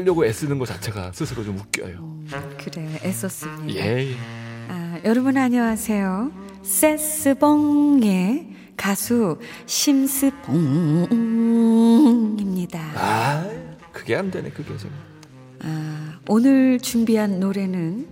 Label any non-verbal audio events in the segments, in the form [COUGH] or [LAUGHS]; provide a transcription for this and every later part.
떨려고 애쓰는 것 자체가 스스로 좀 웃겨요. 그래요 애썼습니다 예. 아, 여러분 안녕하세요. 세스봉의 가수 심스봉입니다. 아, 그게 안 되네, 그게 좀. 아, 오늘 준비한 노래는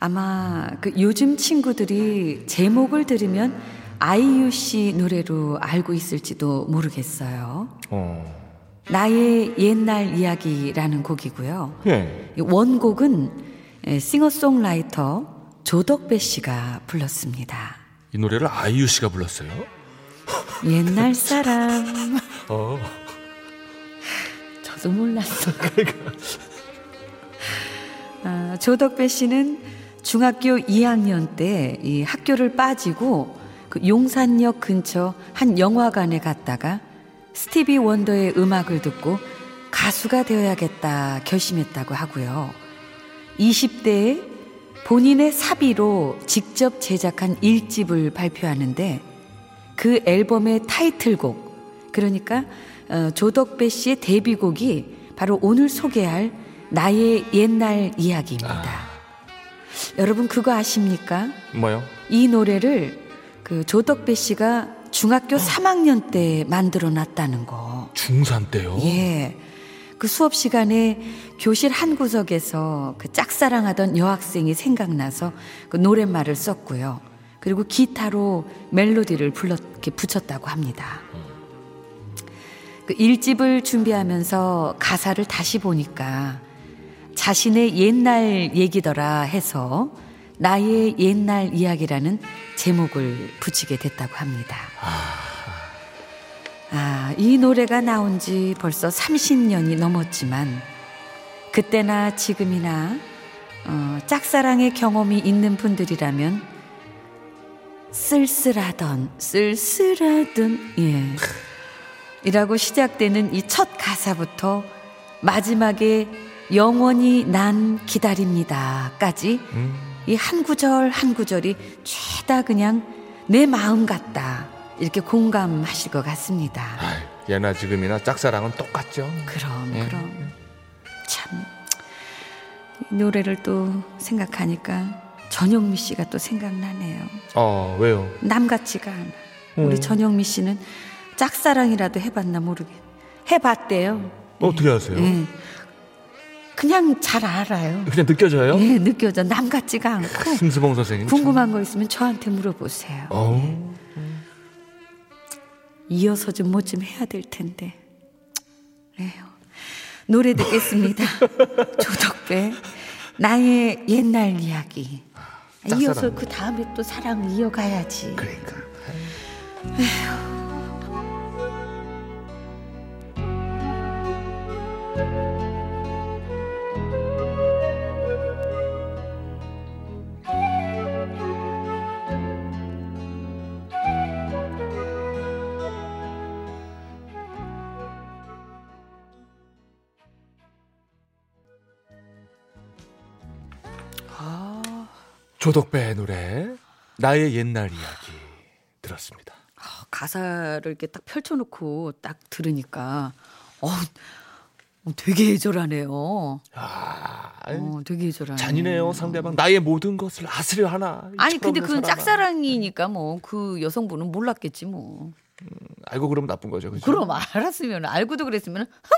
아마 그 요즘 친구들이 제목을 들으면 아이유 씨 노래로 알고 있을지도 모르겠어요. 어. 나의 옛날 이야기라는 곡이고요. 예. 이 원곡은 에, 싱어송라이터 조덕배 씨가 불렀습니다. 이 노래를 아이유 씨가 불렀어요. 옛날 사람. [LAUGHS] 어. 저도 몰랐어. [LAUGHS] 아, 조덕배 씨는 중학교 2학년 때 이 학교를 빠지고 그 용산역 근처 한 영화관에 갔다가 스티비 원더의 음악을 듣고 가수가 되어야겠다 결심했다고 하고요. 20대에 본인의 사비로 직접 제작한 1집을 발표하는데 그 앨범의 타이틀곡 그러니까 어, 조덕배 씨의 데뷔곡이 바로 오늘 소개할 나의 옛날 이야기입니다. 여러분 그거 아십니까? 뭐요? 이 노래를 그 조덕배 씨가 중학교 3학년 때 만들어 놨다는 거. 중3 때요? 예. 그 수업 시간에 교실 한 구석에서 그 짝사랑하던 여학생이 생각나서 그 노랫말을 썼고요. 그리고 기타로 멜로디를 불러 이렇게 붙였다고 합니다. 그 일집을 준비하면서 가사를 다시 보니까 자신의 옛날 얘기더라 해서 나의 옛날 이야기라는 제목을 붙이게 됐다고 합니다. 아, 이 노래가 나온 지 벌써 30년이 넘었지만 그때나 지금이나 어, 짝사랑의 경험이 있는 분들이라면 쓸쓸하던 쓸쓸하던 예 이라고 시작되는 이 첫 가사부터 마지막에 영원히 난 기다립니다까지 이 한 구절 한 구절이 죄다 그냥 내 마음 같다 이렇게 공감하실 것 같습니다. 아이, 예나 지금이나 짝사랑은 똑같죠. 그럼 예. 그럼 참이 노래를 또 생각하니까 전영미 씨가 또 생각나네요. 어, 왜요? 남 같지가 않아. 우리 음. 전영미 씨는 짝사랑이라도 해봤나 모르겠. 해봤대요. 어떻게 아세요? 예. 그냥 잘 알아요. 그냥 느껴져요? 예, 느껴져. 남 같지가 않고. 심수봉 선생님. 참- 궁금한 거 있으면 저한테 물어보세요. 어우, 이어서 좀 뭐 좀 해야 될 텐데. 에휴. 노래 듣겠습니다. [LAUGHS] 조덕배 나의 옛날 이야기. 이어서 짝사랑. 그 다음에 또 사랑 이어가야지. 그러니까. 조덕배의 노래 나의 옛날 이야기 들었습니다. 가사를 이렇게 딱 펼쳐놓고 딱 들으니까 어, 어, 되게 애절하네요. 아, 어, 되게 애절하네. 잔인해요 상대방 나의 모든 것을 아스려 하나. 아니 근데 그건 사람아. 짝사랑이니까 뭐 그 여성분은 몰랐겠지 뭐. 알고 그러면 나쁜 거죠. 그죠? 그럼 알았으면 알고도 그랬으면 흥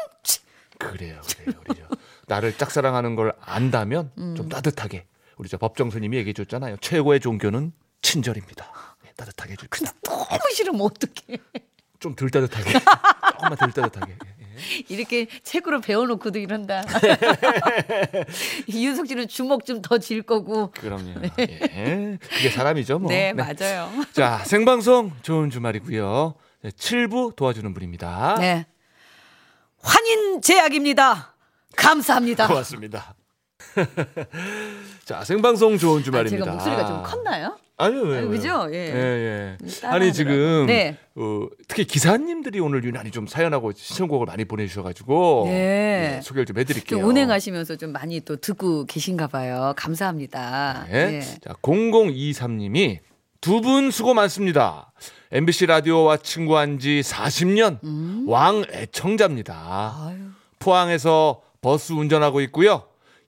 그래요, 그래요, 그래요. 나를 짝사랑하는 걸 안다면 음. 좀 따뜻하게 우리 저 법정 스님이 얘기해 줬잖아요. 최고의 종교는 친절입니다. 예, 따뜻하게 해줍시다. 너무 싫으면 어떡해. 좀 덜 따뜻하게, [LAUGHS] 조금만 덜 따뜻하게. 예. 이렇게 책으로 배워놓고도 이런다. [LAUGHS] 이윤석 씨는 주먹 좀 더 질 거고. 그럼요. 예. 그게 사람이죠, 뭐. 네, 맞아요. 자, 생방송 좋은 주말이고요. 네, 7부 도와주는 분입니다. 네. 환인 제약입니다. 감사합니다. 고맙습니다. [LAUGHS] 자, 생방송 좋은 아, 주말입니다. 제가 목소리가 좀 컸나요? 아니요, 왜요? 아니? 그죠? 예. 예, 예. 아니 지금 네. 어, 특히 기사님들이 오늘 유난히 좀 사연하고 신청곡을 많이 보내주셔가지고 네. 예, 소개를 좀 해드릴게요. 좀 운행하시면서 좀 많이 또 듣고 계신가 봐요. 감사합니다. 네. 예. 자, 0023님이 두 분 수고 많습니다. MBC 라디오와 친구한 지 40년 왕 애청자입니다. 음. 아유. 포항에서 버스 운전하고 있고요.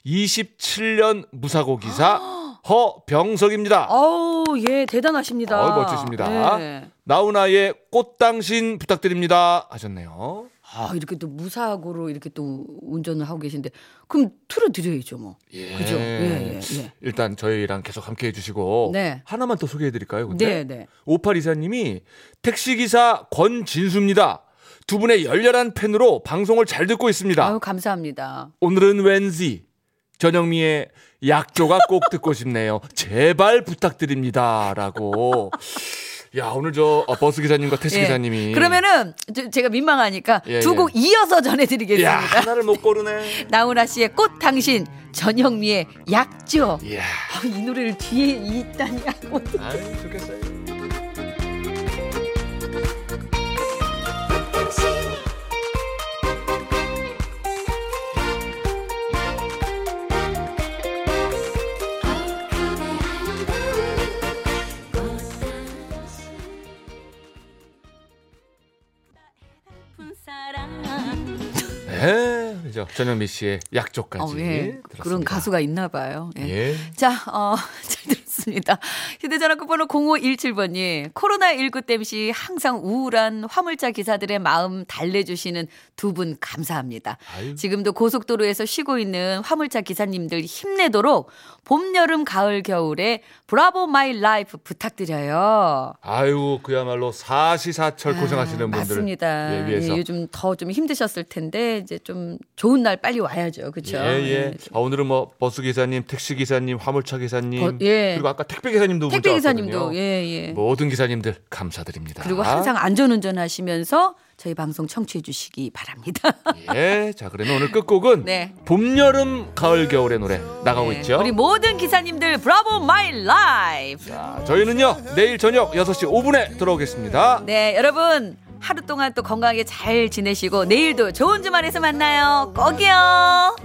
27년 무사고 기사 [GASPS] 허병석입니다. 어우, 예, 대단하십니다. 어, 멋지십니다. 예. 나훈아의 꽃당신 부탁드립니다 하셨네요. 아, 이렇게 또 무사고로 이렇게 또 운전을 하고 계신데 그럼 틀어드려야죠, 뭐. 예. 그죠? 예, 예, 예. 일단 저희랑 계속 함께 해주시고 네. 하나만 더 소개해드릴까요? 근데 네, 네. 5824님이 택시기사 권진수입니다. 두 분의 열렬한 팬으로 방송을 잘 듣고 있습니다. 아유, 감사합니다. 오늘은 왠지 전영미의 약조가 꼭 듣고 싶네요. 제발 부탁드립니다 라고. 야 오늘 저 어, 버스 기사님과 택시 예. 기사님이 그러면은 저- 제가 민망하니까 예, 두 예. 곡 이어서 전해드리겠습니다. 야 하나를 못 고르네. [LAUGHS] 나훈아 씨의 꽃 당신, 전영미의 약조. 이야. 아, 이 노래를 뒤에 있다니. 아유 좋겠어요. 네, 그죠. 전영미 씨의 약조까지. 어, 예. 그런 가수가 있나 봐요. 예. 예. 자, 어, [LAUGHS] 잘 들었습니다. [LAUGHS] 휴대전화 끝번호 0517번이 코로나19 땜시 항상 우울한 화물차 기사들의 마음 달래주시는 두 분 감사합니다. 아유. 지금도 고속도로에서 쉬고 있는 화물차 기사님들 힘내도록 봄, 여름, 가을, 겨울에 Bravo My Life 부탁드려요. 아유 그야말로 사시사철 고생하시는 아, 분들 맞습니다. 예, 위해서 예, 요즘 더 좀 힘드셨을 텐데 이제 좀 좋은 날 빨리 와야죠. 그렇죠? 예, 예. 아, 오늘은 뭐 버스 기사님, 택시 기사님, 화물차 기사님, 거- 예. 그리고 아까 택배 기사님도 택배 기사님도. 예, 예. 모든 기사님들 감사드립니다. 그리고 항상 안전운전 하시면서 저희 방송 청취해 주시기 바랍니다. 예, 자 그러면 오늘 끝곡은 네. 봄, 여름, 가을, 겨울의 노래 나가고 네, 있죠. 우리 모든 기사님들 Bravo My Life. 자, 저희는요 내일 저녁 6시 5분에 돌아오겠습니다. 네, 여러분 하루 동안 또 건강하게 잘 지내시고 내일도 좋은 주말에서 만나요. 꼭이요.